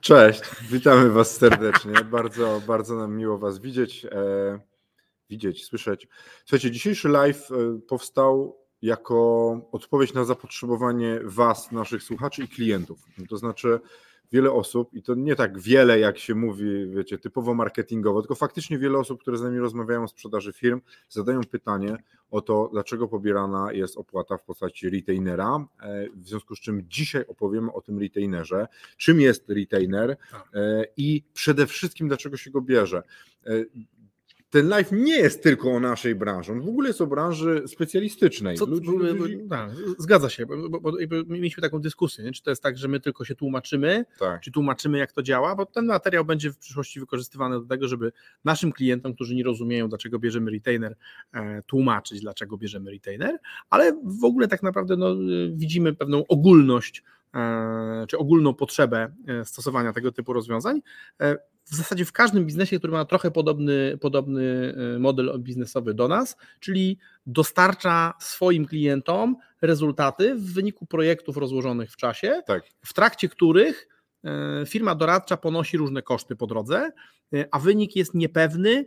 Cześć, witamy Was serdecznie. Bardzo, bardzo nam miło Was widzieć, e, widzieć, słyszeć. Słuchajcie, dzisiejszy live e, powstał jako odpowiedź na zapotrzebowanie Was, naszych słuchaczy i klientów. To znaczy, wiele osób, i to nie tak wiele, jak się mówi, wiecie, typowo marketingowo, tylko faktycznie wiele osób, które z nami rozmawiają o sprzedaży firm, zadają pytanie o to, dlaczego pobierana jest opłata w postaci retainera. E, w związku z czym dzisiaj opowiemy o tym retainerze, czym jest retainer Tak. e, i przede wszystkim dlaczego się go bierze. Ten live nie jest tylko o naszej branży, on w ogóle jest o branży specjalistycznej. Co, Ludzi- ludzi- tak, zgadza się, bo, bo, mieliśmy taką dyskusję, nie? czy to jest tak, że my tylko się tłumaczymy, tak. czy tłumaczymy jak to działa, bo ten materiał będzie w przyszłości wykorzystywany do tego, żeby naszym klientom, którzy nie rozumieją, dlaczego bierzemy retainer, e, tłumaczyć, dlaczego bierzemy retainer, ale w ogóle tak naprawdę no, y, widzimy pewną ogólność, e, czy ogólną potrzebę e, stosowania tego typu rozwiązań. W zasadzie w każdym biznesie, który ma trochę podobny, podobny e, model biznesowy do nas, czyli dostarcza swoim klientom rezultaty w wyniku projektów rozłożonych w czasie, Tak. w trakcie których e, firma doradcza ponosi różne koszty po drodze, e, a wynik jest niepewny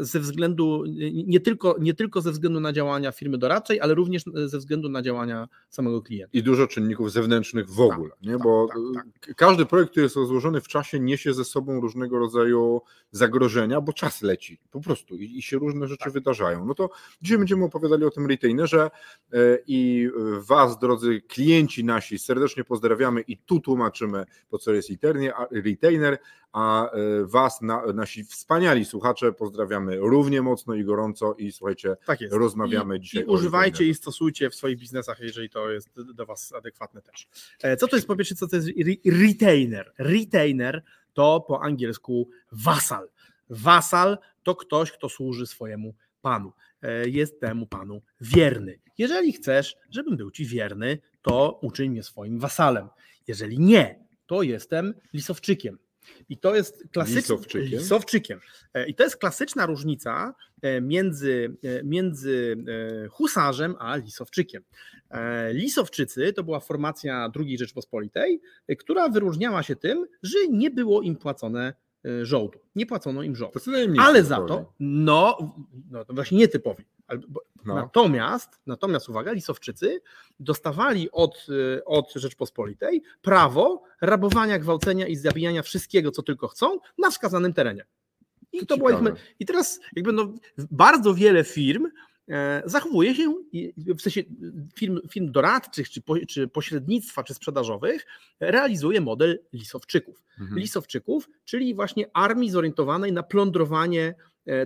ze względu nie tylko, nie tylko ze względu na działania firmy doradczej, ale również ze względu na działania samego klienta. i dużo czynników zewnętrznych w ogóle, nie? tak, bo tak, k- każdy projekt, który jest rozłożony w czasie, niesie ze sobą różnego rodzaju zagrożenia, bo czas leci po prostu i, i się różne rzeczy Tak. wydarzają. No to dzisiaj będziemy opowiadali o tym retainerze e, i e, Was, drodzy klienci nasi, serdecznie pozdrawiamy i tu tłumaczymy, po co jest retainer, a- e, Was, na, nasi wspaniali słuchacze, pozdrawiamy równie mocno i gorąco i słuchajcie, Tak jest. rozmawiamy I, dzisiaj I używajcie i stosujcie w swoich biznesach, jeżeli to jest do Was adekwatne też. E, Co to jest po pierwsze, co to jest re- retainer? Retainer to po angielsku wasal. Wasal to ktoś, kto służy swojemu panu. E, Jest temu panu wierny. Jeżeli chcesz, żebym był ci wierny, to uczyń mnie swoim wasalem. Jeżeli nie, to jestem lisowczykiem. I to jest klasyczny. Lisowczykiem? E, I to jest klasyczna różnica e, między, e, między husarzem a lisowczykiem. Lisowczycy to była formacja II Rzeczpospolitej, która wyróżniała się tym, że nie było im płacone żołdu. Nie płacono im żołdu. Ale za to, no, no to właśnie nietypowi. No. Natomiast, natomiast uwaga, Lisowczycy dostawali od, y, od Rzeczpospolitej prawo rabowania, gwałcenia i zabijania wszystkiego, co tylko chcą, na wskazanym terenie. I To to była ich, I teraz jakby no, bardzo wiele firm e, zachowuje się, w sensie firm, firm doradczych, czy, po, czy pośrednictwa, czy sprzedażowych, realizuje model lisowczyków. Mhm. Lisowczyków, czyli właśnie armii zorientowanej na plądrowanie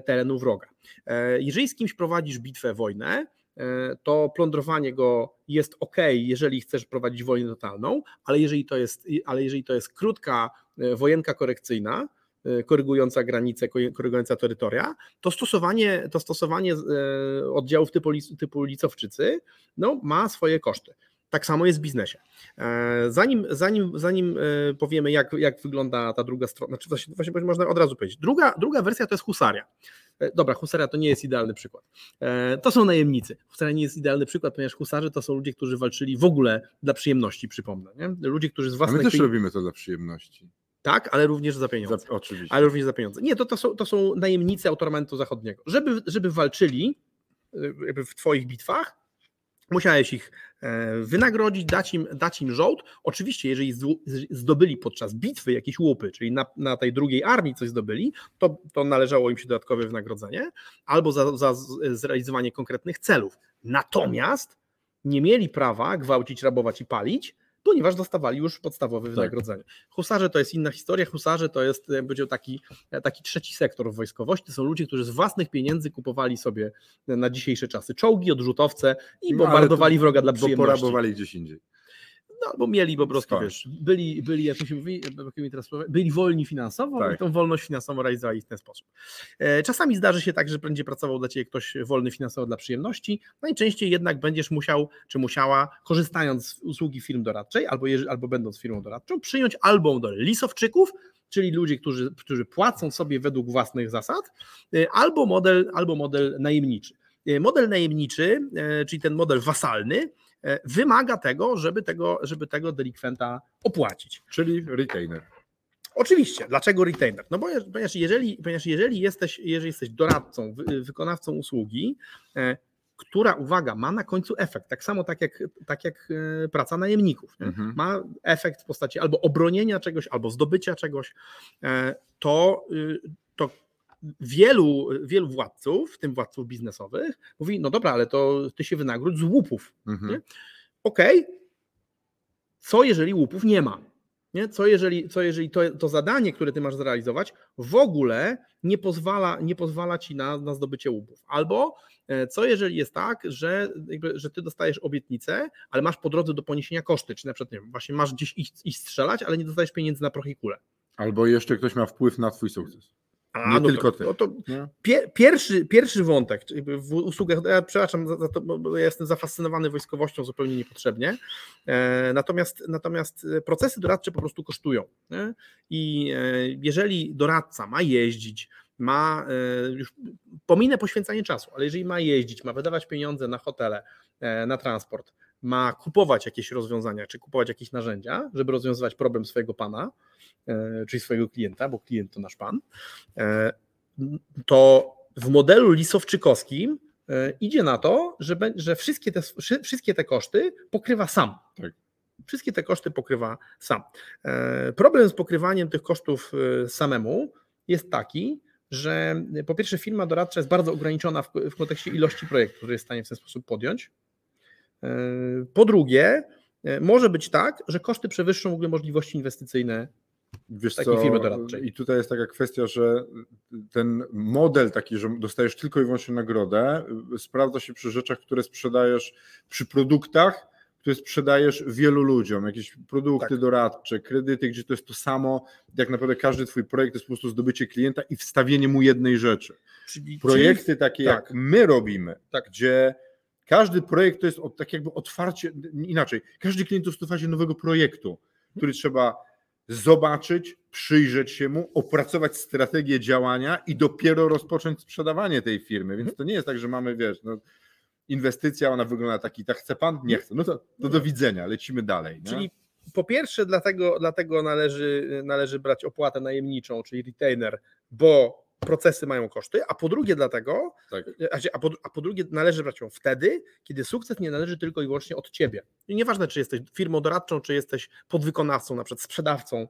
terenu wroga. E, Jeżeli z kimś prowadzisz bitwę, wojnę, e, to plądrowanie go jest ok, jeżeli chcesz prowadzić wojnę totalną, ale jeżeli to jest, ale jeżeli to jest krótka e, wojenka korekcyjna, e, korygująca granice, ko- korygująca terytoria, to stosowanie, to stosowanie e, oddziałów typu, typu licowczycy no, ma swoje koszty. Tak samo jest w biznesie. E, Zanim, zanim, zanim e, powiemy, jak, jak wygląda ta druga strona, znaczy właśnie, właśnie można od razu powiedzieć. Druga, druga wersja to jest husaria. E, Dobra, husaria to nie jest idealny przykład. To są najemnicy. Husaria nie jest idealny przykład, ponieważ husarze to są ludzie, którzy walczyli w ogóle dla przyjemności, przypomnę. Nie? Ludzie, którzy z A my też robimy to dla przyjemności. Tak, ale również za pieniądze. Za, oczywiście. Ale również za pieniądze. Nie, to, to, są, to są najemnicy autoramentu zachodniego. Żeby, żeby walczyli jakby w Twoich bitwach, musiałeś ich e, wynagrodzić, dać im, dać im żołd. Oczywiście, jeżeli zdobyli podczas bitwy jakieś łupy, czyli na, na tej drugiej armii coś zdobyli, to, to należało im się dodatkowe wynagrodzenie albo za, za zrealizowanie konkretnych celów. Natomiast nie mieli prawa gwałcić, rabować i palić, ponieważ dostawali już podstawowe wynagrodzenie. Husarze to jest inna historia. Husarze to jest będzie taki, taki trzeci sektor w wojskowości. To są ludzie, którzy z własnych pieniędzy kupowali sobie na dzisiejsze czasy czołgi, odrzutowce i No, bombardowali to- wroga dla Bo przyjemności. porabowali gdzieś indziej. No, albo mieli po prostu, Skąd? wiesz, byli, byli jak to się mówi, mi teraz byli wolni finansowo Tak. i tą wolność finansową realizowali w ten sposób. E, Czasami zdarzy się tak, że będzie pracował dla Ciebie ktoś wolny finansowo dla przyjemności, najczęściej jednak będziesz musiał, czy musiała, korzystając z usługi firm doradczej, albo, albo będąc firmą doradczą, przyjąć albo model lisowczyków, czyli ludzi, którzy, którzy płacą sobie według własnych zasad, e, albo model, albo model najemniczy. E, Model najemniczy, czyli ten model wasalny, wymaga tego, żeby tego, żeby tego delikwenta opłacić. Czyli retainer. Oczywiście, dlaczego retainer? No bo ponieważ jeżeli, ponieważ jeżeli, jesteś, jeżeli jesteś doradcą, wy- wykonawcą usługi, e, która, uwaga, ma na końcu efekt, tak samo tak jak, tak jak e, praca najemników. Mhm. ma efekt w postaci albo obronienia czegoś, albo zdobycia czegoś, e, to, y, to wielu, wielu władców, w tym władców biznesowych, mówi, no dobra, ale to ty się wynagrodź z łupów. Mhm. Okej, co jeżeli łupów nie ma? Nie? Co jeżeli, co jeżeli to, to zadanie, które ty masz zrealizować, w ogóle nie pozwala, nie pozwala ci na, na zdobycie łupów? Albo e, co jeżeli jest tak, że, jakby, że ty dostajesz obietnicę, ale masz po drodze do poniesienia koszty, czy na przykład nie wiem, właśnie masz gdzieś iść, iść strzelać, ale nie dostajesz pieniędzy na proch i kulę. Albo jeszcze ktoś ma wpływ na twój sukces. A, Nie no tylko to, ty. No to Nie? Pie- Pierwszy, pierwszy wątek w usługach, ja przepraszam za, za to, bo- ja jestem zafascynowany wojskowością zupełnie niepotrzebnie, e, natomiast, natomiast procesy doradcze po prostu kosztują. Nie? I e, jeżeli doradca ma jeździć, ma, e, już pominę poświęcanie czasu, ale jeżeli ma jeździć, ma wydawać pieniądze na hotele, e, na transport, ma kupować jakieś rozwiązania, czy kupować jakieś narzędzia, żeby rozwiązywać problem swojego pana, e, czyli swojego klienta, bo klient to nasz pan, e, to w modelu lisowczykowskim e, idzie na to, że, że wszystkie, te, wszy- wszystkie te koszty pokrywa sam. Tak. Wszystkie te koszty pokrywa sam. E, Problem z pokrywaniem tych kosztów e, samemu jest taki, że po pierwsze firma doradcza jest bardzo ograniczona w, w kontekście ilości projektów, które jest w stanie w ten sposób podjąć. E, Po drugie, e, może być tak, że koszty przewyższą w ogóle możliwości inwestycyjne Wiesz Takiej co, firmy doradczej. I tutaj jest taka kwestia, że ten model taki, że dostajesz tylko i wyłącznie nagrodę, sprawdza się przy rzeczach, które sprzedajesz, przy produktach, które sprzedajesz wielu ludziom, jakieś produkty Tak. doradcze, kredyty, gdzie to jest to samo, jak naprawdę każdy twój projekt to jest po prostu zdobycie klienta i wstawienie mu jednej rzeczy. Czyli, Projekty takie tak. jak my robimy, Tak. gdzie każdy projekt to jest tak jakby otwarcie, inaczej, każdy klient to jest otwarcie nowego projektu, który trzeba zobaczyć, przyjrzeć się mu, opracować strategię działania i dopiero rozpocząć sprzedawanie tej firmy. Więc to nie jest tak, że mamy, wiesz, no, inwestycja, ona wygląda taki, tak chce pan? Nie chce. No to, to do widzenia, lecimy dalej. Nie? Czyli po pierwsze, dlatego, dlatego należy, należy brać opłatę najemniczą, czyli retainer, bo procesy mają koszty, a po drugie dlatego, tak. a po, a po drugie należy brać ją wtedy, kiedy sukces nie należy tylko i wyłącznie od ciebie. I nieważne, czy jesteś firmą doradczą, czy jesteś podwykonawcą, na przykład sprzedawcą e,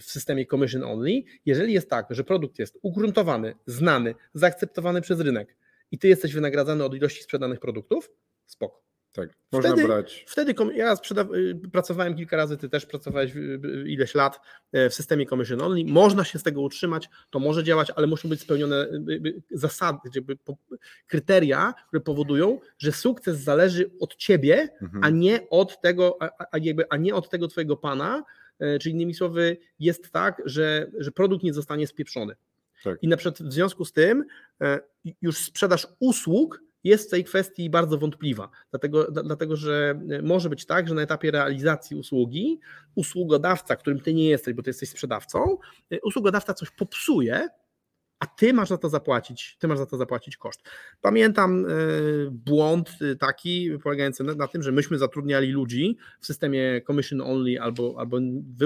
w systemie commission only, jeżeli jest tak, że produkt jest ugruntowany, znany, zaakceptowany przez rynek i ty jesteś wynagradzany od ilości sprzedanych produktów, spoko. Tak. Można Wtedy- brać. Wtedy ja y, pracowałem kilka razy, ty też pracowałeś y, y, ileś lat e, w systemie commission only. Można się z tego utrzymać, to może działać, ale muszą być spełnione zasady, jakby kryteria, które powodują, że sukces zależy od ciebie, Mhm. a nie od tego, a jakby, a nie od tego twojego pana. E, Czyli innymi słowy, jest tak, że, że produkt nie zostanie spieprzony. Tak. I na przykład w związku z tym e, już sprzedaż usług jest w tej kwestii bardzo wątpliwa, dlatego, dla- dlatego że e, może być tak, że na etapie realizacji usługi usługodawca, którym ty nie jesteś, bo ty jesteś sprzedawcą, e, usługodawca coś popsuje, a ty masz za to zapłacić, ty masz za to zapłacić koszt. Pamiętam e, błąd taki polegający na, tym, że myśmy zatrudniali ludzi w systemie commission only albo, albo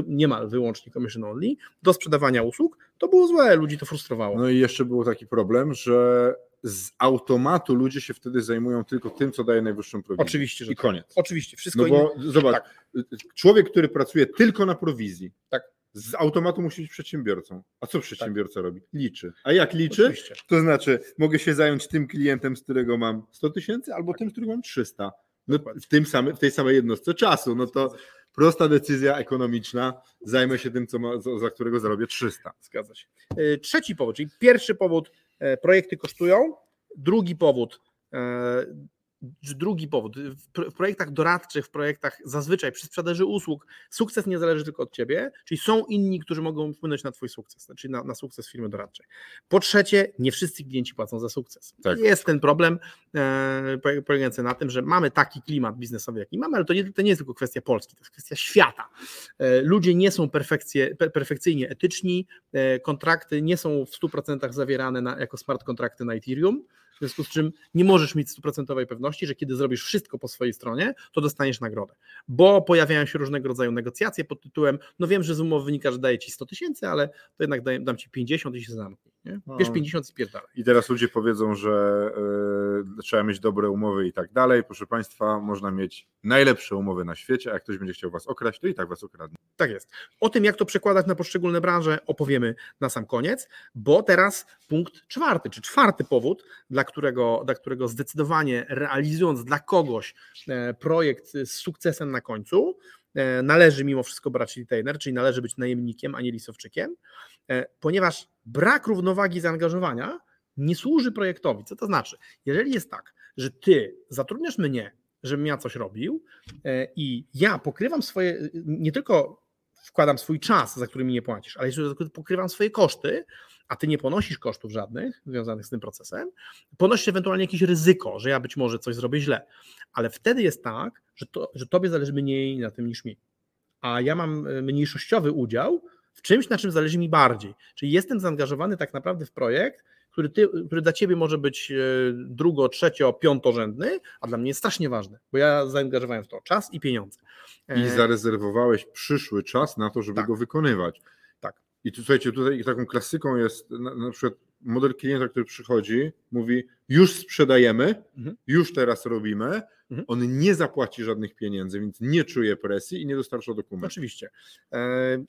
niemal wyłącznie commission only do sprzedawania usług. To było złe, ludzi to frustrowało. No i jeszcze był taki problem, że z automatu ludzie się wtedy zajmują tylko tym, co daje najwyższą prowizję. Oczywiście, że I tak. koniec. Oczywiście, wszystko No inne. bo zobacz, człowiek, który pracuje tylko na prowizji, Tak. z automatu musi być przedsiębiorcą. A co przedsiębiorca robi? Liczy. A jak liczy? Oczywiście. To znaczy, mogę się zająć tym klientem, z którego mam 100 tysięcy, albo tym, z którego mam 300. No, w, tym samym, w tej samej jednostce czasu. No to prosta decyzja ekonomiczna. Zajmę się tym, co ma, za, którego zarobię 300. Zgadza się. E, Trzeci powód, czyli pierwszy powód, projekty kosztują. Drugi powód, e, Drugi powód. W projektach doradczych, w projektach zazwyczaj przy sprzedaży usług, sukces nie zależy tylko od ciebie, czyli są inni, którzy mogą wpłynąć na twój sukces, czyli na, na sukces firmy doradczej. Po trzecie, nie wszyscy klienci płacą za sukces. Tak. Jest ten problem e, polegający na tym, że mamy taki klimat biznesowy, jaki mamy, ale to nie, to nie jest tylko kwestia Polski, to jest kwestia świata. E, ludzie nie są perfekcyjnie etyczni, e, kontrakty nie są w 100% zawierane na, jako smart kontrakty na Ethereum, w związku z czym nie możesz mieć stuprocentowej pewności, że kiedy zrobisz wszystko po swojej stronie, to dostaniesz nagrodę. Bo pojawiają się różnego rodzaju negocjacje pod tytułem, no wiem, że z umowy wynika, że daję ci 100 tysięcy, ale to jednak dam, ci 50 i się zamknij. Nie? Bierz no. 50 i spierdalaj. I teraz ludzie powiedzą, że y, trzeba mieć dobre umowy i tak dalej. Proszę Państwa, można mieć najlepsze umowy na świecie, a jak ktoś będzie chciał Was okraść, to i tak Was okradnie. Tak jest. O tym, jak to przekładać na poszczególne branże, opowiemy na sam koniec, bo teraz punkt czwarty, czy czwarty powód, dla którego, dla którego zdecydowanie realizując dla kogoś e, projekt z sukcesem na końcu, e, należy mimo wszystko brać retainer, czyli należy być najemnikiem, a nie lisowczykiem, ponieważ brak równowagi zaangażowania nie służy projektowi. Co to znaczy? Jeżeli jest tak, że ty zatrudniasz mnie, żebym ja coś robił i ja pokrywam swoje, nie tylko wkładam swój czas, za który mi nie płacisz, ale jeszcze pokrywam swoje koszty, a ty nie ponosisz kosztów żadnych związanych z tym procesem, ponosisz ewentualnie jakieś ryzyko, że ja być może coś zrobię źle, ale wtedy jest tak, że, to, że tobie zależy mniej na tym niż mi. A ja mam e, mniejszościowy udział w czymś, na czym zależy mi bardziej. Czyli jestem zaangażowany tak naprawdę w projekt, który, ty, który dla ciebie może być e, drugo, trzecio, piątorzędny, a dla mnie jest strasznie ważny, bo ja zaangażowałem w to czas i pieniądze. I e, zarezerwowałeś przyszły czas na to, żeby tak. go wykonywać. I tu, słuchajcie, tutaj taką klasyką jest na, na przykład model klienta, który przychodzi, mówi już sprzedajemy, mhm. już teraz robimy, mhm. on nie zapłaci żadnych pieniędzy, więc nie czuje presji i nie dostarcza dokumentów. Oczywiście. E,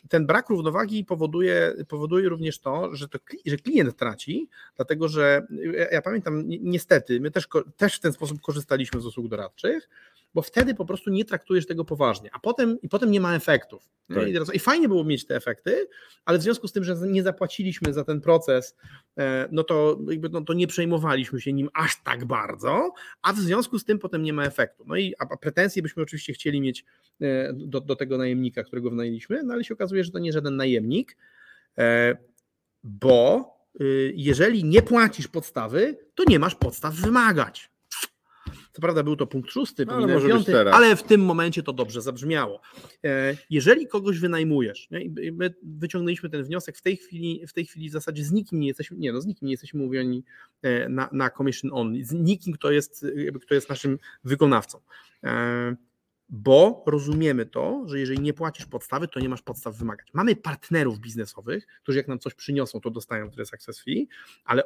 ten brak równowagi powoduje, powoduje również to, że, to, że klient traci, dlatego że ja, ja pamiętam, niestety, my też, też w ten sposób korzystaliśmy z usług doradczych, bo wtedy po prostu nie traktujesz tego poważnie, a potem, i potem nie ma efektów. Tak. I, teraz, I fajnie było mieć te efekty, ale w związku z tym, że nie zapłaciliśmy za ten proces, e, no to, jakby, no to nie przejmowaliśmy się nim aż tak bardzo, a w związku z tym potem nie ma efektu. No i a pretensje byśmy oczywiście chcieli mieć e, do, do tego najemnika, którego wynajęliśmy, no ale się okazuje, że to nie żaden najemnik, e, bo y, jeżeli nie płacisz podstawy, to nie masz podstaw wymagać. Co prawda był to punkt szósty, no, ale, piąty, ale w tym momencie to dobrze zabrzmiało. E, jeżeli kogoś wynajmujesz, my wyciągnęliśmy ten wniosek w tej chwili, w tej chwili w zasadzie z nikim nie jesteśmy, nie no, z nikim nie jesteśmy umówieni e, na, na commission only, z nikim, kto jest, kto jest naszym wykonawcą e, bo rozumiemy to, że jeżeli nie płacisz podstawy, to nie masz podstaw wymagać. Mamy partnerów biznesowych, którzy jak nam coś przyniosą, to dostają tyle success fee, ale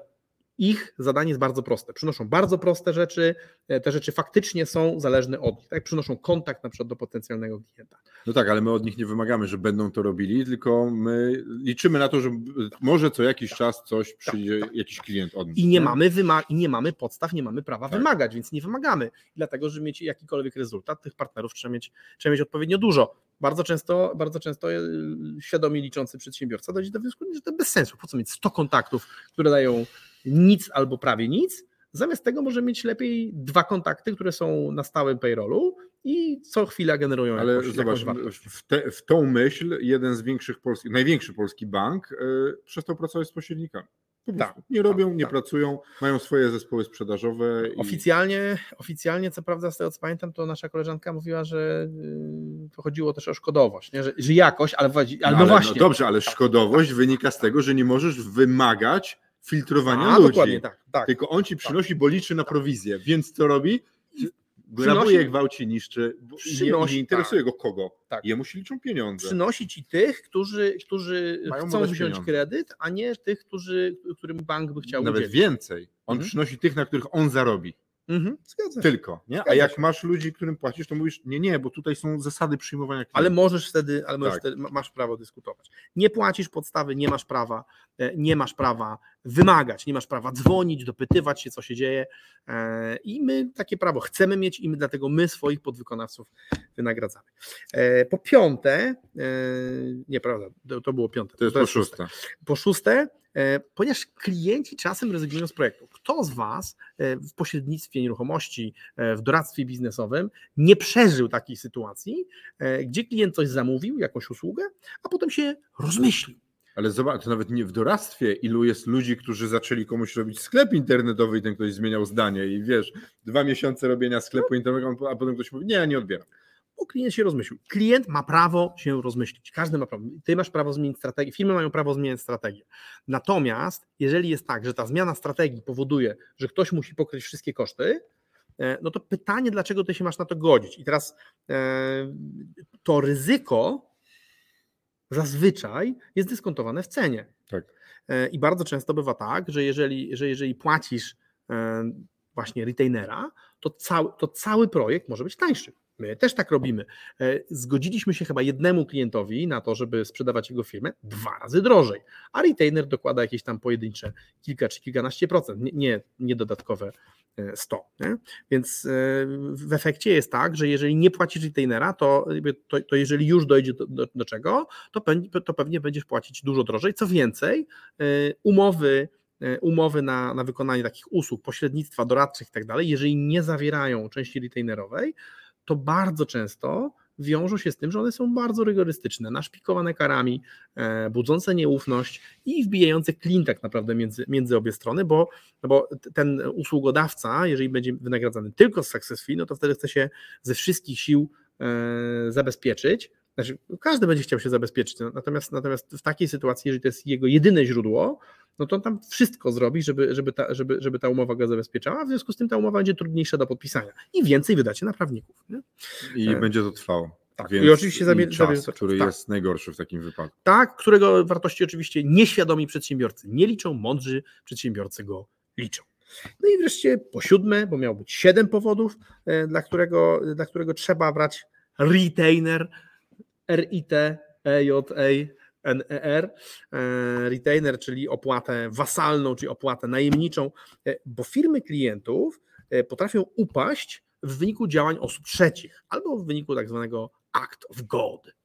ich zadanie jest bardzo proste. Przynoszą bardzo proste rzeczy, e, te rzeczy faktycznie są zależne od nich. Tak? Przynoszą kontakt na przykład do potencjalnego klienta. No tak, ale my od nich nie wymagamy, że będą to robili, tylko my liczymy na to, że może co jakiś czas coś tak, przyjdzie, tak, tak. jakiś klient od nich. I nie, Mamy wyma- I nie mamy podstaw, nie mamy prawa tak. wymagać, więc nie wymagamy. Dlatego, żeby mieć jakikolwiek rezultat, tych partnerów trzeba mieć, trzeba mieć odpowiednio dużo. Bardzo często, bardzo często e, świadomie liczący przedsiębiorca dojdzie do wniosku, że to bez sensu. Po co mieć 100 kontaktów, które dają nic albo prawie nic. Zamiast tego może mieć lepiej dwa kontakty, które są na stałym payrollu i co chwila generują Ale jakąś, zobacz, jakąś w, te, w tą myśl jeden z większych polskich, największy polski bank yy, przestał pracować z pośrednikami. Tak, nie robią, tak, nie tak. pracują, mają swoje zespoły sprzedażowe. I... Oficjalnie, oficjalnie, co prawda, z tego co pamiętam, to nasza koleżanka mówiła, że y, to chodziło też o szkodowość, nie? Że, że jakość, ale, ale, no, ale no właśnie. No dobrze, ale szkodowość wynika z tego, że nie możesz wymagać filtrowania A, ludzi. Dokładnie, tak, tak. Tylko on ci przynosi, tak, bo liczy na prowizję, więc co robi? Grabuje, gwałci, niszczy przynosi, nie, nie interesuje tak, go kogo. Tak. Jemu się liczą pieniądze. Przynosi ci tych, którzy, którzy chcą wziąć pieniądze. kredyt, a nie tych, którzy, którym bank by chciał Nawet udzielić. więcej. On mhm. przynosi tych, na których on zarobi. Mhm. Tylko. Nie? A jak masz ludzi, którym płacisz, to mówisz, nie, nie, bo tutaj są zasady przyjmowania klientów. Ale możesz wtedy, ale możesz tak. wtedy, masz prawo dyskutować. Nie płacisz podstawy, nie masz prawa, e, nie masz prawa wymagać, nie masz prawa dzwonić, dopytywać się, co się dzieje. E, I my takie prawo chcemy mieć i my dlatego my swoich podwykonawców wynagradzamy. E, po piąte, nieprawda, to było piąte. To jest po szóste. Po szóste, ponieważ klienci czasem rezygnują z projektu. Kto z Was w pośrednictwie nieruchomości, w doradztwie biznesowym nie przeżył takiej sytuacji, gdzie klient coś zamówił, jakąś usługę, a potem się rozmyślił ale zobacz, to nawet nie w doradztwie, ilu jest ludzi, którzy zaczęli komuś robić sklep internetowy i ten ktoś zmieniał zdanie i wiesz, dwa miesiące robienia sklepu internetowego, a potem ktoś mówi, nie, ja nie odbieram. Bo klient się rozmyślił. Klient ma prawo się rozmyślić. Każdy ma prawo. Ty masz prawo zmienić strategię, firmy mają prawo zmieniać strategię. Natomiast jeżeli jest tak, że ta zmiana strategii powoduje, że ktoś musi pokryć wszystkie koszty, e, no to pytanie, dlaczego ty się masz na to godzić? I teraz e, to ryzyko zazwyczaj jest dyskontowane w cenie. Tak. E, I bardzo często bywa tak, że jeżeli, że jeżeli płacisz właśnie retainera, to cały, to cały projekt może być tańszy. My też tak robimy. E, zgodziliśmy się chyba jednemu klientowi na to, żeby sprzedawać jego firmę dwa razy drożej, a retainer dokłada jakieś tam pojedyncze kilka czy kilkanaście procent, nie, nie, dodatkowe 100. Nie? Więc e, w efekcie jest tak, że jeżeli nie płacisz retainera, to, to, to jeżeli już dojdzie do, do, do czego, to, to pewnie będziesz płacić dużo drożej. Co więcej, e, umowy e, umowy na, na wykonanie takich usług, pośrednictwa doradczych i tak dalej, jeżeli nie zawierają części retainerowej, to bardzo często wiążą się z tym, że one są bardzo rygorystyczne, naszpikowane karami, e, budzące nieufność i wbijające klin tak naprawdę między, między obie strony, bo, no bo ten usługodawca, jeżeli będzie wynagradzany tylko z success fee, no to wtedy chce się ze wszystkich sił e, zabezpieczyć, znaczy, każdy będzie chciał się zabezpieczyć, natomiast, natomiast w takiej sytuacji, jeżeli to jest jego jedyne źródło, no to on tam wszystko zrobi, żeby, żeby, ta, żeby, żeby ta umowa go zabezpieczała, a w związku z tym ta umowa będzie trudniejsza do podpisania i więcej wydacie na prawników. Nie? I e... będzie to trwało. Tak, Więc i oczywiście zabie, czas, który tak. jest najgorszy w takim wypadku. Tak, którego wartości oczywiście nieświadomi przedsiębiorcy nie liczą, mądrzy przedsiębiorcy go liczą. No i wreszcie po siódme, bo miało być siedem powodów, e, dla którego, dla którego trzeba brać retainer, RIT, EJA, NER, e, retainer, czyli opłatę wasalną, czyli opłatę najemniczą, e, bo firmy klientów e, potrafią upaść w wyniku działań osób trzecich albo w wyniku tak zwanego act of God,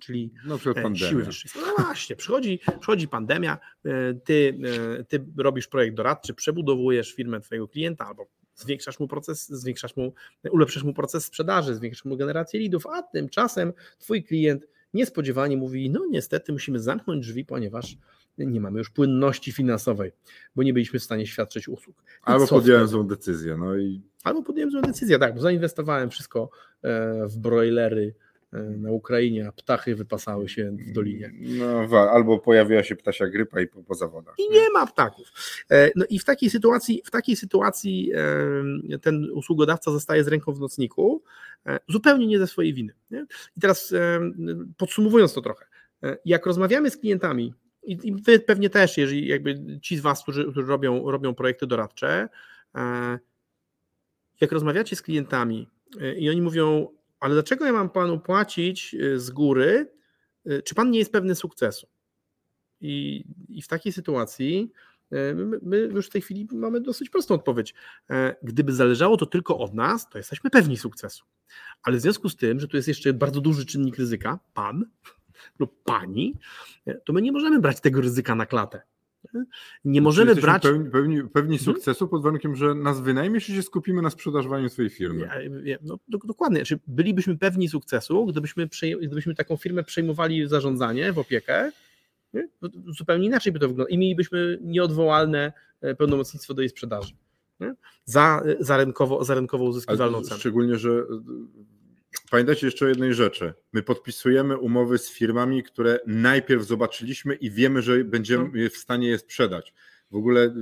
czyli no, siły wyższej. No właśnie, przychodzi, przychodzi pandemia, ty, ty robisz projekt doradczy, przebudowujesz firmę twojego klienta albo zwiększasz mu proces, zwiększasz mu, ulepszasz mu proces sprzedaży, zwiększasz mu generację lidów, a tymczasem twój klient niespodziewanie mówi, no niestety musimy zamknąć drzwi, ponieważ nie mamy już płynności finansowej, bo nie byliśmy w stanie świadczyć usług. I Albo podjąłem złą decyzję. No i... Albo podjąłem złą decyzję, tak, bo zainwestowałem wszystko e, w broilery, na Ukrainie, a ptachy wypasały się w dolinie. No, albo pojawiła się ptasia grypa i po, po zawodach. I nie ma ptaków. E, no i w takiej sytuacji, w takiej sytuacji e, ten usługodawca zostaje z ręką w nocniku, zupełnie nie ze swojej winy. Nie? I teraz podsumowując to trochę, jak rozmawiamy z klientami, i wy pewnie też, jeżeli jakby ci z was, którzy, którzy robią, robią projekty doradcze, jak rozmawiacie z klientami i oni mówią, ale dlaczego ja mam panu płacić y, z góry? Y, czy pan nie jest pewny sukcesu? I, i w takiej sytuacji y, my, my, już w tej chwili mamy dosyć prostą odpowiedź. E, gdyby zależało to tylko od nas, to jesteśmy pewni sukcesu. Ale w związku z tym, że tu jest jeszcze bardzo duży czynnik ryzyka, pan lub pani, to my nie możemy brać tego ryzyka na klatę. Nie możemy brać. Pewni, pewni, pewni mhm. sukcesu pod warunkiem, że nas wynajmiesz i się skupimy na sprzedażowaniu swojej firmy. no, dokładnie. Znaczy, bylibyśmy pewni sukcesu, gdybyśmy, gdybyśmy taką firmę przejmowali w zarządzanie, w opiekę. Nie? Zupełnie inaczej by to wyglądało. I mielibyśmy nieodwołalne e, pełnomocnictwo do jej sprzedaży. Nie? Za, za, rynkowo, za rynkowo uzyskiwalną cenę. Szczególnie, że Pamiętajcie jeszcze o jednej rzeczy. My podpisujemy umowy z firmami, które najpierw zobaczyliśmy i wiemy, że będziemy no. w stanie je sprzedać. W ogóle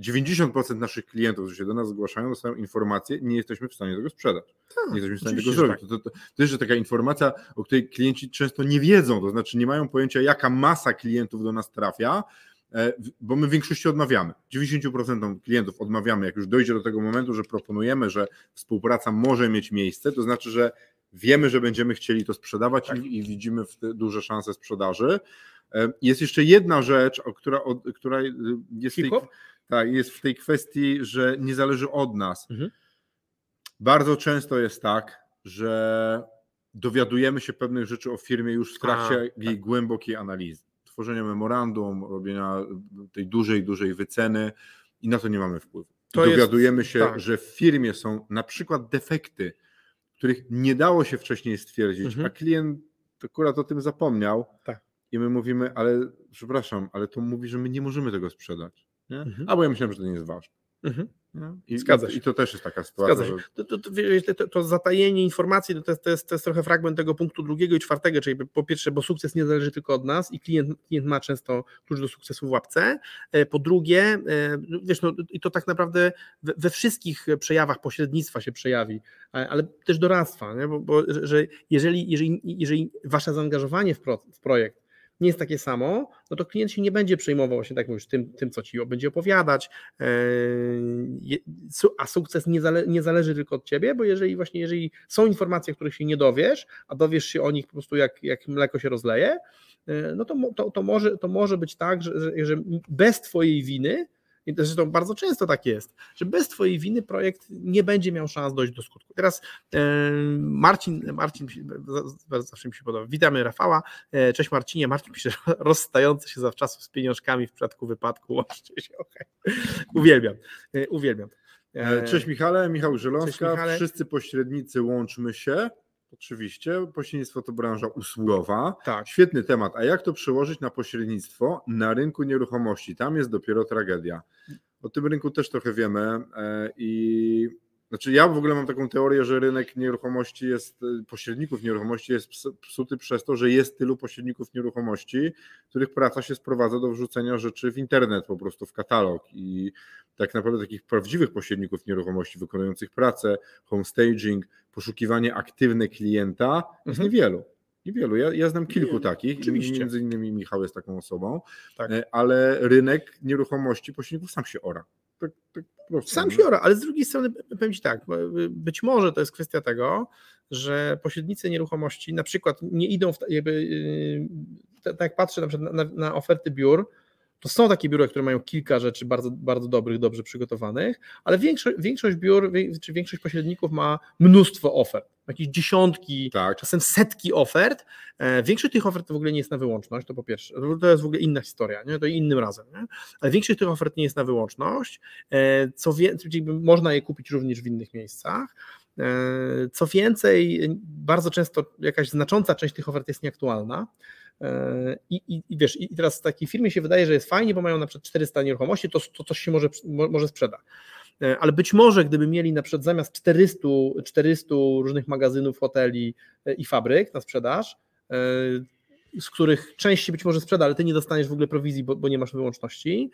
90% naszych klientów, którzy się do nas zgłaszają, dostają informację, nie jesteśmy w stanie tego sprzedać. Tak, nie jesteśmy w stanie tego zrobić. Tak. To, to, to, jest taka informacja, o której klienci często nie wiedzą, to znaczy nie mają pojęcia, jaka masa klientów do nas trafia, bo my w większości odmawiamy. 90% klientów odmawiamy. Jak już dojdzie do tego momentu, że proponujemy, że współpraca może mieć miejsce, to znaczy, że wiemy, że będziemy chcieli to sprzedawać tak. i, i, widzimy duże szanse sprzedaży. E, Jest jeszcze jedna rzecz, która, która jest, w tej, tak, jest w tej kwestii, że nie zależy od nas. Mhm. Bardzo często jest tak, że dowiadujemy się pewnych rzeczy o firmie już w trakcie A, jej tak. głębokiej analizy. Tworzenia memorandum, robienia tej dużej, dużej wyceny i na to nie mamy wpływu. To jest- dowiadujemy się, tak. że w firmie są na przykład defekty, których nie dało się wcześniej stwierdzić, Mhm. a klient akurat o tym zapomniał. Tak. I my mówimy, ale przepraszam, ale to mówi, że my nie możemy tego sprzedać. Nie? Mhm. Albo ja myślałem, że to nie jest ważne. Mhm. Nie? I, Zgadza się. I to też jest taka sytuacja. Zgadza się. Że, To, to, to, to, to zatajenie informacji no to, jest, to, jest, to jest trochę fragment tego punktu drugiego i czwartego, czyli po pierwsze, bo sukces nie zależy tylko od nas i klient, klient ma często klucz do sukcesu w łapce. E, Po drugie, e, wiesz, no, i to tak naprawdę we, we wszystkich przejawach pośrednictwa się przejawi, ale też doradztwa, nie? Bo, bo że- że jeżeli, jeżeli, jeżeli wasze zaangażowanie w, pro, w projekt nie jest takie samo, no to klient się nie będzie przejmował właśnie tak mówisz, tym, tym co ci będzie opowiadać, e, a sukces nie, zale, nie zależy tylko od ciebie, bo jeżeli właśnie jeżeli są informacje, których się nie dowiesz, a dowiesz się o nich po prostu jak, jak mleko się rozleje, e, no to, to, to, może, to może być tak, że, że bez twojej winy i to zresztą bardzo często tak jest, że bez Twojej winy projekt nie będzie miał szans dojść do skutku. Teraz e, Marcin, Marcin zawsze mi się podoba. Witamy Rafała. E, Cześć Marcinie. Marcin pisze, rozstający się zawczasu z pieniążkami w przypadku wypadku. Łączcie się. okej. Uwielbiam. E, Uwielbiam. Cześć Michale, Michał Żeląska. Michale. Wszyscy pośrednicy łączmy się. Oczywiście, pośrednictwo to branża usługowa. Tak. Świetny temat. A jak to przełożyć na pośrednictwo na rynku nieruchomości? Tam jest dopiero tragedia. O tym rynku też trochę wiemy e, i znaczy ja w ogóle mam taką teorię, że rynek nieruchomości jest, e, pośredników nieruchomości jest ps- psuty przez to, że jest tylu pośredników nieruchomości, których praca się sprowadza do wrzucenia rzeczy w internet, po prostu w katalog i tak naprawdę takich prawdziwych pośredników nieruchomości wykonujących pracę, homestaging, poszukiwanie aktywne klienta jest Mhm. niewielu. Niewielu. Ja, ja znam kilku Nie, takich, oczywiście. między innymi Michał jest taką osobą, Tak. e, ale rynek nieruchomości pośredników sam się ora. Tak, tak. Sam się ora, ale z drugiej strony powiem Ci tak, być może to jest kwestia tego, że pośrednicy nieruchomości na przykład nie idą w, jakby, yy, tak tak jak patrzę na, na, na oferty biur, to są takie biura, które mają kilka rzeczy bardzo, bardzo dobrych, dobrze przygotowanych, ale większość, większość biur, czy większość pośredników ma mnóstwo ofert, jakieś dziesiątki, Tak. czasem setki ofert. E, Większość tych ofert w ogóle nie jest na wyłączność, to po pierwsze. To jest w ogóle inna historia, nie? to innym razem. Nie? Ale większość tych ofert nie jest na wyłączność. E, Co więcej, można je kupić również w innych miejscach. E, Co więcej, bardzo często jakaś znacząca część tych ofert jest nieaktualna. I, i, I wiesz, i teraz takiej firmie się wydaje, że jest fajnie, bo mają na przykład 400 nieruchomości, to, to coś się może, mo- może sprzeda. E, Ale być może, gdyby mieli na przykład zamiast 400, 400 różnych magazynów, hoteli e, i fabryk na sprzedaż, e, z których część się być może sprzeda, ale ty nie dostaniesz w ogóle prowizji, bo, bo nie masz wyłączności,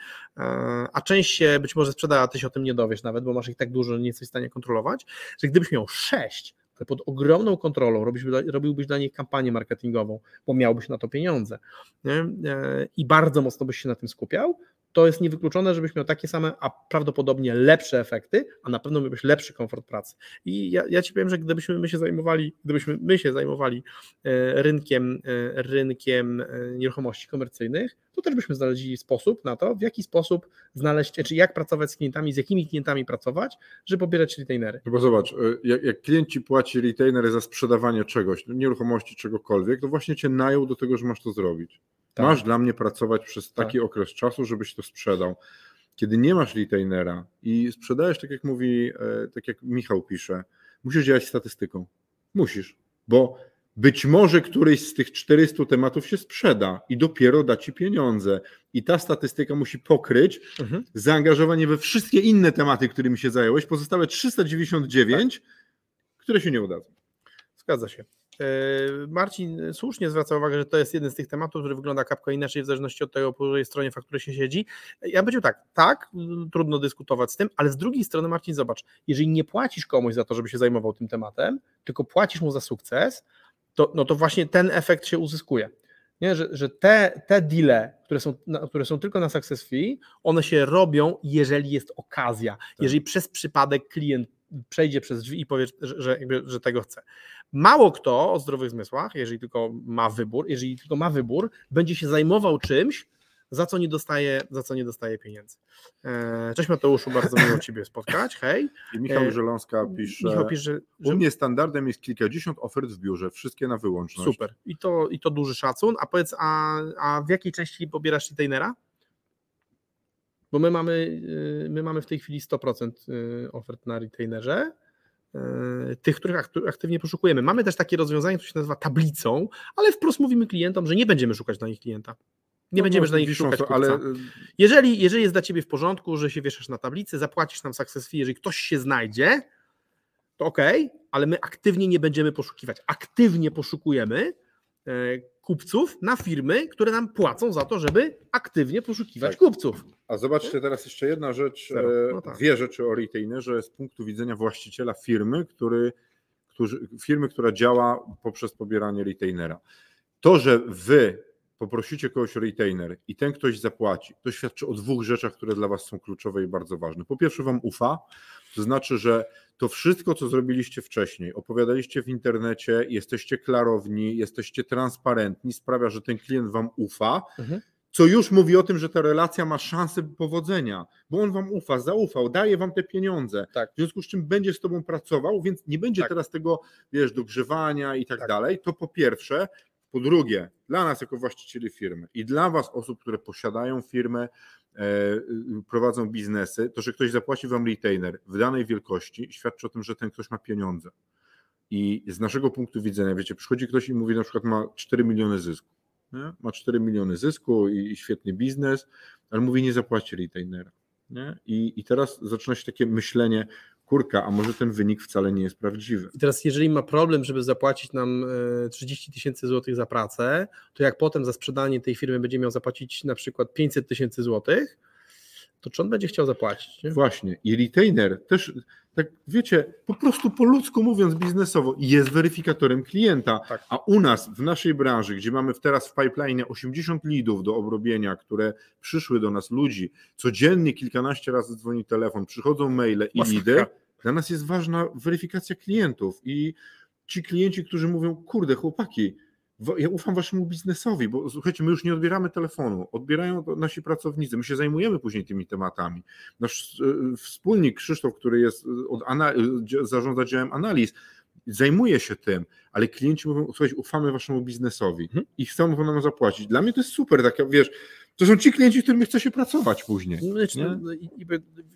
a część się być może sprzeda, a ty się o tym nie dowiesz nawet, bo masz ich tak dużo, nie jesteś w stanie kontrolować, że gdybyś miał sześć, pod ogromną kontrolą robiłbyś, robiłbyś dla nich kampanię marketingową, bo miałbyś na to pieniądze nie? E, i bardzo mocno byś się na tym skupiał, to jest niewykluczone, żebyś miał takie same, a prawdopodobnie lepsze efekty, a na pewno miałbyś lepszy komfort pracy. I ja, ja ci powiem, że gdybyśmy my się zajmowali, gdybyśmy my się zajmowali e, rynkiem, e, rynkiem e, nieruchomości komercyjnych, to też byśmy znaleźli sposób na to, w jaki sposób znaleźć, czy jak pracować z klientami, z jakimi klientami pracować, żeby pobierać retainery. No bo zobacz, jak, jak płaci retainer za sprzedawanie czegoś, nieruchomości, czegokolwiek, to właśnie cię najął do tego, że masz to zrobić. Tak. Masz dla mnie pracować przez taki okres czasu, żebyś to sprzedał. Kiedy nie masz retainera i sprzedajesz, tak jak mówi, e, tak jak Michał pisze, musisz działać statystyką. Musisz, bo być może któryś z tych 400 tematów się sprzeda i dopiero da ci pieniądze. I ta statystyka musi pokryć Mhm. zaangażowanie we wszystkie inne tematy, którymi się zająłeś, pozostałe 399, które się nie udadzą. Zgadza się. E, Marcin słusznie zwraca uwagę, że to jest jeden z tych tematów, który wygląda kapko inaczej w zależności od tego, po której stronie faktury się siedzi. Ja bym powiedział tak, tak, trudno dyskutować z tym, ale z drugiej strony Marcin, zobacz, jeżeli nie płacisz komuś za to, żeby się zajmował tym tematem, tylko płacisz mu za sukces, to, no to właśnie ten efekt się uzyskuje. Nie? Że, że te, te deale, które są, na, które są tylko na success fee, one się robią, jeżeli jest okazja, jeżeli przez przypadek klient przejdzie przez drzwi i powie, że, że, jakby, że tego chce. Mało kto o zdrowych zmysłach, jeżeli tylko ma wybór, jeżeli tylko ma wybór, będzie się zajmował czymś, za co nie dostaje, za co nie dostaje pieniędzy. E, cześć Mateuszu, bardzo miło Ciebie spotkać. Hej. I Michał E, Żeląska pisze, Michał pisze, u że mnie standardem jest kilkadziesiąt ofert w biurze, wszystkie na wyłączność. super. I to, I to duży szacun. A powiedz, a, a w jakiej części pobierasz retainera? Bo my mamy, y, my mamy w tej chwili 100% y, ofert na retainerze, tych, których aktywnie poszukujemy. Mamy też takie rozwiązanie, które się nazywa tablicą, ale wprost mówimy klientom, że nie będziemy szukać na nich klienta. Nie No, będziemy na nich szukać to, ale y, Jeżeli, jeżeli jest dla ciebie w porządku, że się wieszasz na tablicy, zapłacisz nam success fee, jeżeli ktoś się znajdzie, to ok, ale my aktywnie nie będziemy poszukiwać. Aktywnie poszukujemy e, kupców na firmy, które nam płacą za to, żeby aktywnie poszukiwać Tak. kupców. A zobaczcie teraz jeszcze jedna rzecz, e, No tak. dwie rzeczy o retainerze z punktu widzenia właściciela firmy, który, którzy, firmy, która działa poprzez pobieranie retainera. To, że wy poprosicie kogoś o retainer i ten ktoś zapłaci, to świadczy o dwóch rzeczach, które dla was są kluczowe i bardzo ważne. Po pierwsze wam ufa, to znaczy, że to wszystko, co zrobiliście wcześniej, opowiadaliście w internecie, jesteście klarowni, jesteście transparentni, sprawia, że ten klient wam ufa, Mhm. co już mówi o tym, że ta relacja ma szansę powodzenia, bo on wam ufa, zaufał, daje wam te pieniądze, Tak. w związku z czym będzie z tobą pracował, więc nie będzie Tak. teraz tego, wiesz, dogrzewania i tak, Tak. dalej. To po pierwsze. Po drugie, dla nas jako właścicieli firmy i dla was osób, które posiadają firmę, e, y, prowadzą biznesy, to, że ktoś zapłaci wam retainer w danej wielkości, świadczy o tym, że ten ktoś ma pieniądze. I z naszego punktu widzenia, wiecie, przychodzi ktoś i mówi, na przykład ma 4 miliony zysku. Nie? Ma 4 miliony zysku i, świetny biznes, ale mówi, nie zapłaci retainera. Nie? I, I teraz zaczyna się takie myślenie, kurka, a może ten wynik wcale nie jest prawdziwy. I teraz, jeżeli ma problem, żeby zapłacić nam e, 30 tysięcy złotych za pracę, to jak potem za sprzedanie tej firmy będzie miał zapłacić na przykład 500 tysięcy złotych, to czy on będzie chciał zapłacić? Nie? Właśnie. I retainer też, tak wiecie, po prostu po ludzku mówiąc biznesowo, jest weryfikatorem klienta. Tak. A u nas, w naszej branży, gdzie mamy teraz w pipeline 80 leadów do obrobienia, które przyszły do nas ludzi, codziennie kilkanaście razy dzwoni telefon, przychodzą maile i Masakra. lidy, dla nas jest ważna weryfikacja klientów. I ci klienci, którzy mówią, kurde, chłopaki, ja ufam waszemu biznesowi, bo słuchajcie, my już nie odbieramy telefonu, odbierają to nasi pracownicy, my się zajmujemy później tymi tematami. Nasz e, wspólnik Krzysztof, który jest e, od e, zarządza działem analiz, zajmuje się tym, ale klienci mówią, słuchajcie, ufamy waszemu biznesowi Mhm. i chcą nam zapłacić. Dla mnie to jest super, taka, wiesz, to są ci klienci, z którymi chce się pracować później. Znaczy, no, i- i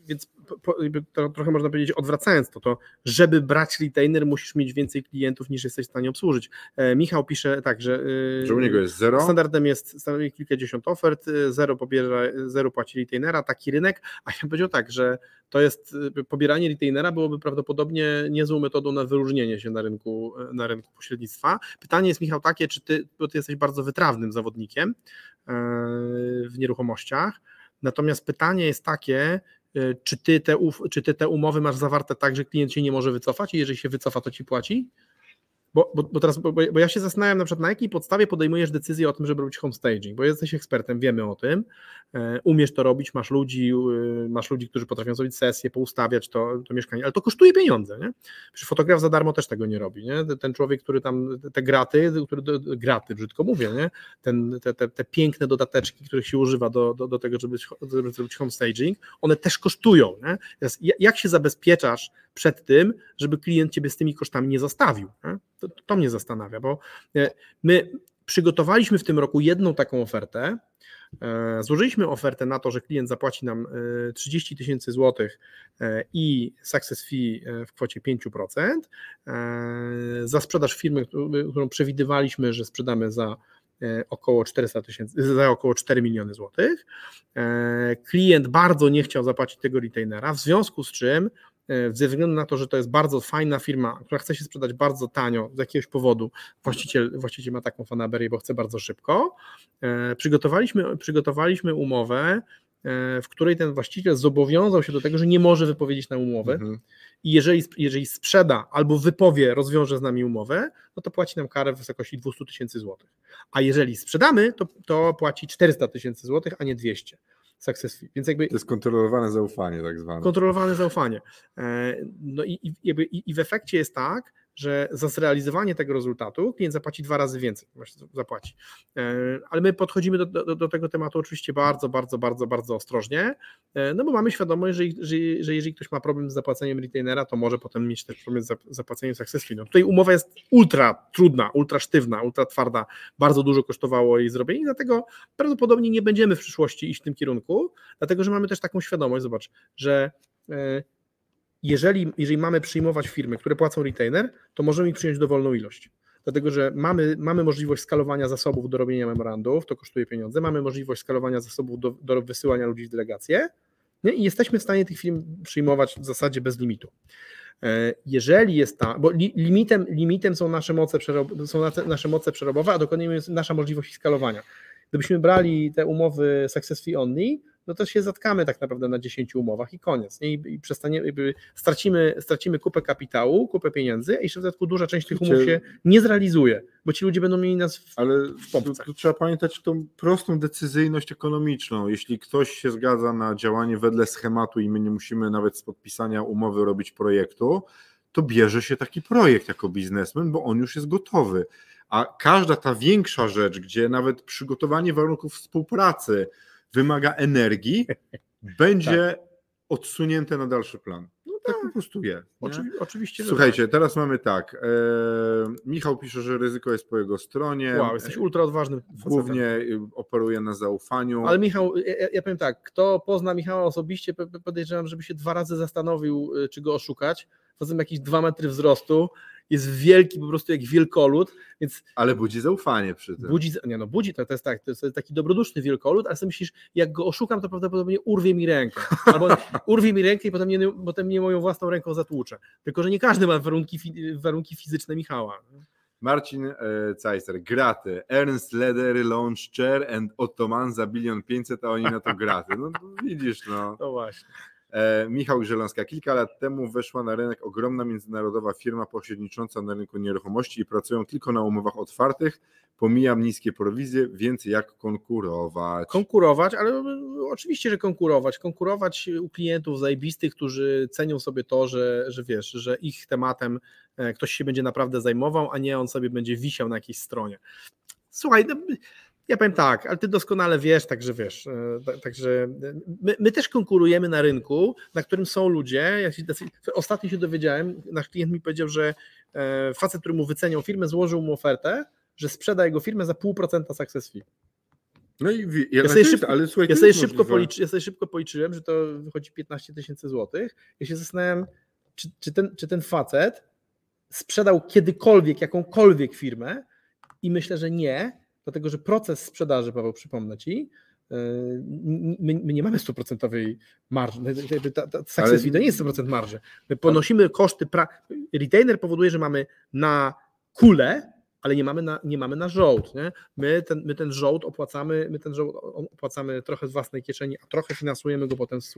więc po, jakby to trochę można powiedzieć, odwracając to, to żeby brać retainer, musisz mieć więcej klientów niż jesteś w stanie obsłużyć. E, Michał pisze tak, że, e, Że u niego jest zero. standardem jest standardem kilkadziesiąt ofert, e, zero pobiera, zero płaci retainera, taki rynek, a ja bym powiedział tak, że to jest pobieranie retainera byłoby prawdopodobnie niezłą metodą na wyróżnienie się na rynku, e, na rynku pośrednictwa. Pytanie jest Michał takie, czy ty, bo ty jesteś bardzo wytrawnym zawodnikiem w nieruchomościach, natomiast pytanie jest takie, e, czy ty, te, czy ty te umowy masz zawarte tak, że klient się nie może wycofać i jeżeli się wycofa, to ci płaci? Bo, bo, bo teraz, bo, bo ja się zastanawiam na przykład, na jakiej podstawie podejmujesz decyzję o tym, żeby robić homestaging, bo jesteś ekspertem, wiemy o tym, e, umiesz to robić, masz ludzi, e, masz ludzi, którzy potrafią zrobić sesję, poustawiać to, to mieszkanie, ale to kosztuje pieniądze, nie? Przecież fotograf za darmo też tego nie robi, nie? Ten człowiek, który tam, te graty, który, graty, brzydko mówię, nie? Ten, te, te, te piękne dodateczki, których się używa do, do, do tego, żeby, żeby zrobić homestaging, one też kosztują, nie? Teraz, ja- jak się zabezpieczasz przed tym, żeby klient ciebie z tymi kosztami nie zostawił? To, to mnie zastanawia, bo e, my przygotowaliśmy w tym roku jedną taką ofertę. E, Złożyliśmy ofertę na to, że klient zapłaci nam e, 30 tysięcy złotych e, i success fee e, w kwocie 5%. e, Za sprzedaż firmy, którą którą przewidywaliśmy, że sprzedamy za e, około 400 tysięcy, za około 4 miliony złotych. E, Klient bardzo nie chciał zapłacić tego retainera, w związku z czym e, ze względu na to, że to jest bardzo fajna firma, która chce się sprzedać bardzo tanio z jakiegoś powodu, właściciel, właściciel ma taką fanaberię, bo chce bardzo szybko, e, przygotowaliśmy, przygotowaliśmy umowę, e, w której ten właściciel zobowiązał się do tego, że nie może wypowiedzieć na umowę Mhm. i jeżeli, jeżeli sprzeda albo wypowie, rozwiąże z nami umowę, no to płaci nam karę w wysokości 200 tysięcy złotych. A jeżeli sprzedamy, to, to płaci 400 tysięcy złotych, a nie 200 success fee. Więc jakby To jest kontrolowane zaufanie tak zwane. kontrolowane zaufanie. E, No i, i, jakby, i, i w efekcie jest tak, że za zrealizowanie tego rezultatu klient zapłaci dwa razy więcej, zapłaci. E, ale my podchodzimy do, do, do tego tematu oczywiście bardzo, bardzo, bardzo, bardzo ostrożnie, e, no bo mamy świadomość, że, że, że jeżeli ktoś ma problem z zapłaceniem retainera, to może potem mieć też problem z zapłaceniem success fee. No tutaj umowa jest ultra trudna, ultra sztywna, ultra twarda, bardzo dużo kosztowało jej zrobienie dlatego prawdopodobnie nie będziemy w przyszłości iść w tym kierunku, dlatego że mamy też taką świadomość, zobacz, że e, jeżeli, jeżeli mamy przyjmować firmy, które płacą retainer, to możemy ich przyjąć dowolną ilość. Dlatego, że mamy, mamy możliwość skalowania zasobów do robienia memorandów, to kosztuje pieniądze, mamy możliwość skalowania zasobów do, do wysyłania ludzi w delegacje nie? i jesteśmy w stanie tych firm przyjmować w zasadzie bez limitu. E, jeżeli jest ta, bo limitem, limitem są, nasze moce są nasze moce przerobowe, a dokładnie jest nasza możliwość skalowania. Gdybyśmy brali te umowy success fee only, no to się zatkamy tak naprawdę na 10 umowach i koniec. Nie? I, i przestanie, stracimy, stracimy kupę kapitału, kupę pieniędzy, i jeszcze w dodatku duża część tych umów się nie zrealizuje, bo ci ludzie będą mieli nas w, Ale w tu, tu trzeba pamiętać tą prostą decyzyjność ekonomiczną. Jeśli ktoś się zgadza na działanie wedle schematu i my nie musimy nawet z podpisania umowy robić projektu, to bierze się taki projekt jako biznesmen, bo on już jest gotowy. A każda ta większa rzecz, gdzie nawet przygotowanie warunków współpracy, wymaga energii, będzie tak. odsunięte na dalszy plan. No tak, tak po prostu jest. Oczywi oczywiście. Słuchajcie, tak. teraz mamy tak. E, Michał pisze, że ryzyko jest po jego stronie. Wow, jesteś ultra odważnym. Głównie y, operuje na zaufaniu. Ale Michał, ja, ja powiem tak, kto pozna Michała osobiście, podejrzewam, żeby się dwa razy zastanowił, czy go oszukać. Tym jakieś dwa metry wzrostu jest wielki po prostu jak wielkolud, więc... Ale budzi zaufanie przy tym. Budzi, nie no, budzi, to, to jest tak, to jest taki dobroduszny wielkolud, ale sobie myślisz, jak go oszukam, to prawdopodobnie urwie mi rękę, albo urwie mi rękę i potem nie, potem nie moją własną ręką zatłuczę. Tylko, że nie każdy ma warunki, warunki fizyczne Michała. Marcin e, Cajster, graty, Ernst Leder, Launch Chair and Ottoman za bilion 500, a oni na to graty. No widzisz, no. No właśnie. E, Michał Grzeląska. Kilka lat temu weszła na rynek ogromna międzynarodowa firma pośrednicząca na rynku nieruchomości i pracują tylko na umowach otwartych. Pomijam niskie prowizje, więc jak konkurować? Konkurować, ale oczywiście, że konkurować. Konkurować u klientów zajebistych, którzy cenią sobie to, że, że wiesz, że ich tematem e, ktoś się będzie naprawdę zajmował, a nie on sobie będzie wisiał na jakiejś stronie. Słuchaj, no, ja powiem tak, ale ty doskonale wiesz, także wiesz, e, także e, my, my, też konkurujemy na rynku, na którym są ludzie. Ja się, ostatnio się dowiedziałem, nasz klient mi powiedział, że e, facet, który mu wyceniał firmę, złożył mu ofertę, że sprzeda jego firmę za pół procenta success fee. No i ja, ja sobie, szybko, ale słuchaj, ja sobie szybko, policzy, ja sobie szybko policzyłem, że to wychodzi 15 tysięcy złotych. Ja się zastanawiam, czy, czy, ten, czy ten facet sprzedał kiedykolwiek jakąkolwiek firmę i myślę, że nie, dlatego że proces sprzedaży, Paweł, przypomnę Ci, e, My, my, nie mamy stuprocentowej marży. Ta, ta, success fee to nie jest 100% marży. My ponosimy koszty. Pra... Retainer powoduje, że mamy na kulę ale nie mamy na, nie mamy na żołd. Nie? My, ten, my ten żołd opłacamy, my ten żołd opłacamy trochę z własnej kieszeni, a trochę finansujemy go potem z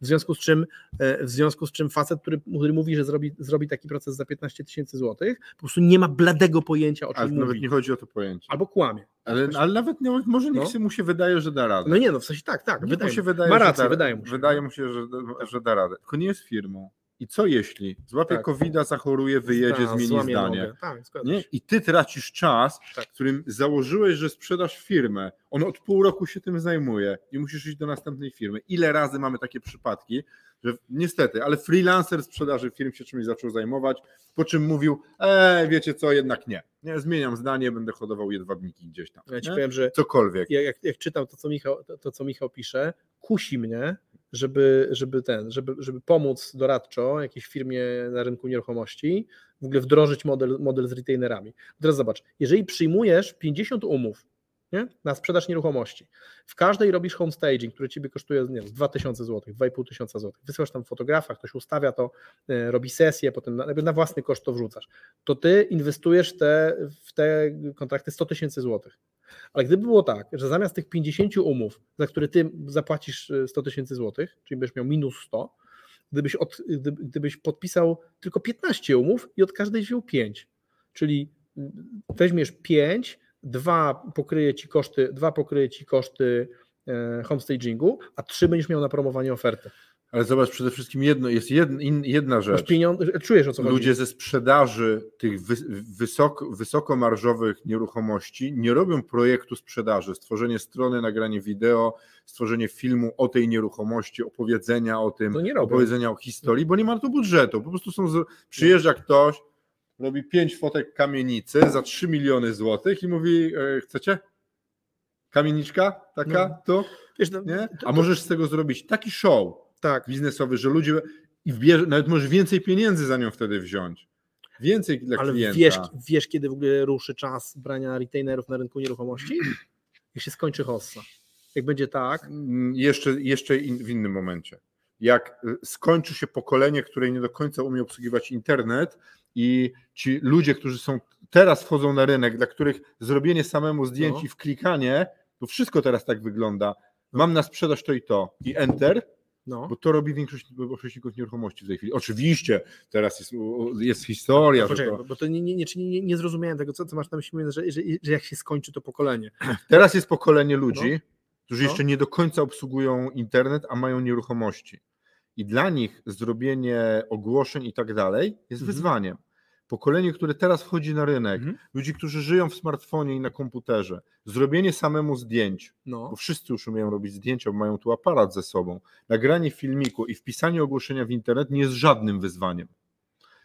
w związku z czym e, w związku z czym facet, który, który mówi, że zrobi, zrobi taki proces za 15 tysięcy złotych, po prostu nie ma bladego pojęcia o czym ale mówi. nawet nie chodzi o to pojęcie. Albo kłamie. Ale, ale nawet nie, może niech no. mu się wydaje, że da radę. No nie, no w sensie tak, tak. Wydaje, mu się wydaje, ma rację, że da, wydaje mu się. Wydaje mu się, że, że da radę. Tylko nie jest firmą. I co jeśli złapie tak. covid zachoruje, wyjedzie, Ta, zmieni zdanie. Tak, nie? I ty tracisz czas, tak. którym założyłeś, że sprzedasz firmę. On od pół roku się tym zajmuje i musisz iść do następnej firmy. Ile razy mamy takie przypadki, że niestety, ale freelancer sprzedaży firm się czymś zaczął zajmować, po czym mówił, e, wiecie co, jednak nie. Nie, zmieniam zdanie, będę hodował jedwabniki gdzieś tam. Ja ci nie? powiem, że cokolwiek. Jak, jak czytam to co, Michał, to, to, co Michał pisze, kusi mnie, żeby, żeby ten, żeby, żeby pomóc doradczo jakiejś firmie na rynku nieruchomości w ogóle wdrożyć model, model z retainerami. Teraz zobacz, jeżeli przyjmujesz 50 umów nie? na sprzedaż nieruchomości, w każdej robisz home staging, który ciebie kosztuje nie wiem, 2000 zł, 2500 zł, wysyłasz tam fotografa, ktoś ustawia to, e, robi sesję, potem na, na własny koszt to wrzucasz, to ty inwestujesz te, w te kontrakty 100 tysięcy złotych. Ale gdyby było tak, że zamiast tych 50 umów, za które ty zapłacisz 100 e, tysięcy złotych, czyli byś miał minus 100, gdybyś, od, gdybyś podpisał tylko 15 umów i od każdej wziął 5, czyli weźmiesz 5, dwa pokryje ci koszty, dwa pokryje ci koszty e, homestagingu, a trzy będziesz miał na promowanie oferty. Ale zobacz, przede wszystkim jedno, jest jedna, jedna rzecz. pieniądze, czujesz o co chodzi. Ludzie ze sprzedaży tych wy, wysoko, wysokomarżowych nieruchomości nie robią projektu sprzedaży, stworzenie strony, nagranie wideo, stworzenie filmu o tej nieruchomości, opowiedzenia o tym, opowiedzenia o historii, bo nie ma to budżetu. Po prostu są, przyjeżdża ktoś, robi pięć fotek kamienicy za 3 miliony złotych i mówi, e, chcecie? Kamieniczka taka? No. To? Wiesz, no, Nie? A możesz z tego zrobić taki show, Tak. biznesowy, że ludzie i wbierze, nawet możesz więcej pieniędzy za nią wtedy wziąć. Więcej dla Ale klienta. wiesz, wiesz, kiedy w ogóle ruszy czas brania retainerów na rynku nieruchomości? Jak się skończy hossa. Jak będzie tak, Mm, Jeszcze, jeszcze in, w innym momencie. Jak y, skończy się pokolenie, które nie do końca umie obsługiwać internet i ci ludzie, którzy są teraz wchodzą na rynek, dla których zrobienie samemu zdjęć No. i wklikanie, to wszystko teraz tak wygląda. Mam na sprzedaż to i to i enter, no. bo to robi większość pośredników nieruchomości w tej chwili. Oczywiście teraz jest, jest historia, że Poczekaj, to, bo- to nie, nie, nie, nie, zrozumiałem tego, co, co masz na myśli, mówiąc, że, że, że jak się skończy to pokolenie. Teraz jest pokolenie ludzi, którzy No. jeszcze nie do końca obsługują internet, a mają nieruchomości. I dla nich zrobienie ogłoszeń i tak dalej jest Mhm. wyzwaniem. Pokolenie, które teraz wchodzi na rynek, Mhm. ludzi, którzy żyją w smartfonie i na komputerze, zrobienie samemu zdjęć, No. bo wszyscy już umieją robić zdjęcia, bo mają tu aparat ze sobą, nagranie filmiku i wpisanie ogłoszenia w internet nie jest żadnym wyzwaniem.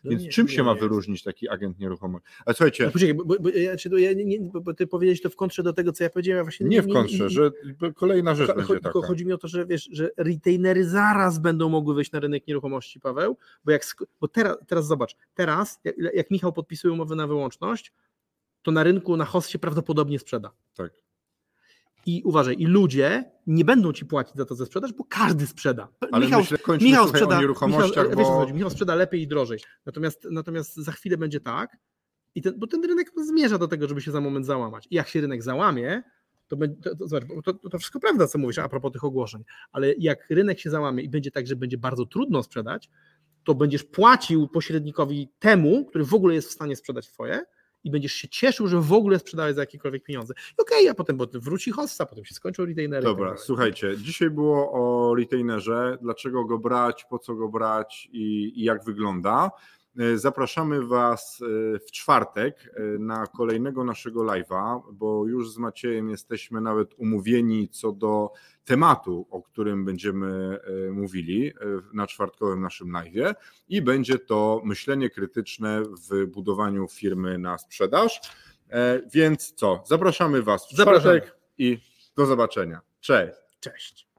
No Więc nie- czym nie się ma jest. wyróżnić taki agent nieruchomości? Ale słuchajcie, No poczekaj, bo, bo, bo, ja, czy, ja, nie, nie, bo, ty powiedziałeś to w kontrze do tego, co ja powiedziałem, ja właśnie nie w kontrze, że kolejna rzecz Cho- będzie tylko taka. chodzi mi o to, że wiesz, że retainery zaraz będą mogły wejść na rynek nieruchomości, Paweł, bo jak bo teraz, teraz zobacz, teraz jak, jak Michał podpisuje umowę na wyłączność, to na rynku na host się prawdopodobnie sprzeda. Tak. I uważaj, i ludzie nie będą ci płacić za to ze sprzedaż, bo każdy sprzeda. Ale Michał, myślę, Michał sprzeda, Michał, wiesz, co bo... chodzi, Michał sprzeda lepiej i drożej. Natomiast, natomiast za chwilę będzie tak, i ten, bo ten rynek zmierza do tego, żeby się za moment załamać. I jak się rynek załamie, to, będzie, to, to, zobacz, bo to, to, to wszystko prawda, co mówisz a propos tych ogłoszeń, ale jak rynek się załamie i będzie tak, że będzie bardzo trudno sprzedać, to będziesz płacił pośrednikowi temu, który w ogóle jest w stanie sprzedać twoje i będziesz się cieszył, że w ogóle sprzedałeś za jakiekolwiek pieniądze. I Okej, a potem wróci hossa, potem się skończą retainery. tak Dobra, dalej. słuchajcie, dzisiaj było o retainerze, dlaczego go brać, po co go brać i, i jak wygląda. E, Zapraszamy Was e, w czwartek e, na kolejnego naszego live'a, bo już z Maciejem jesteśmy nawet umówieni co do tematu, o którym będziemy mówili na czwartkowym naszym live'ie i będzie to myślenie krytyczne w budowaniu firmy na sprzedaż. Więc co, zapraszamy Was w Zapraszamy. czwartek i do zobaczenia. Cześć. Cześć.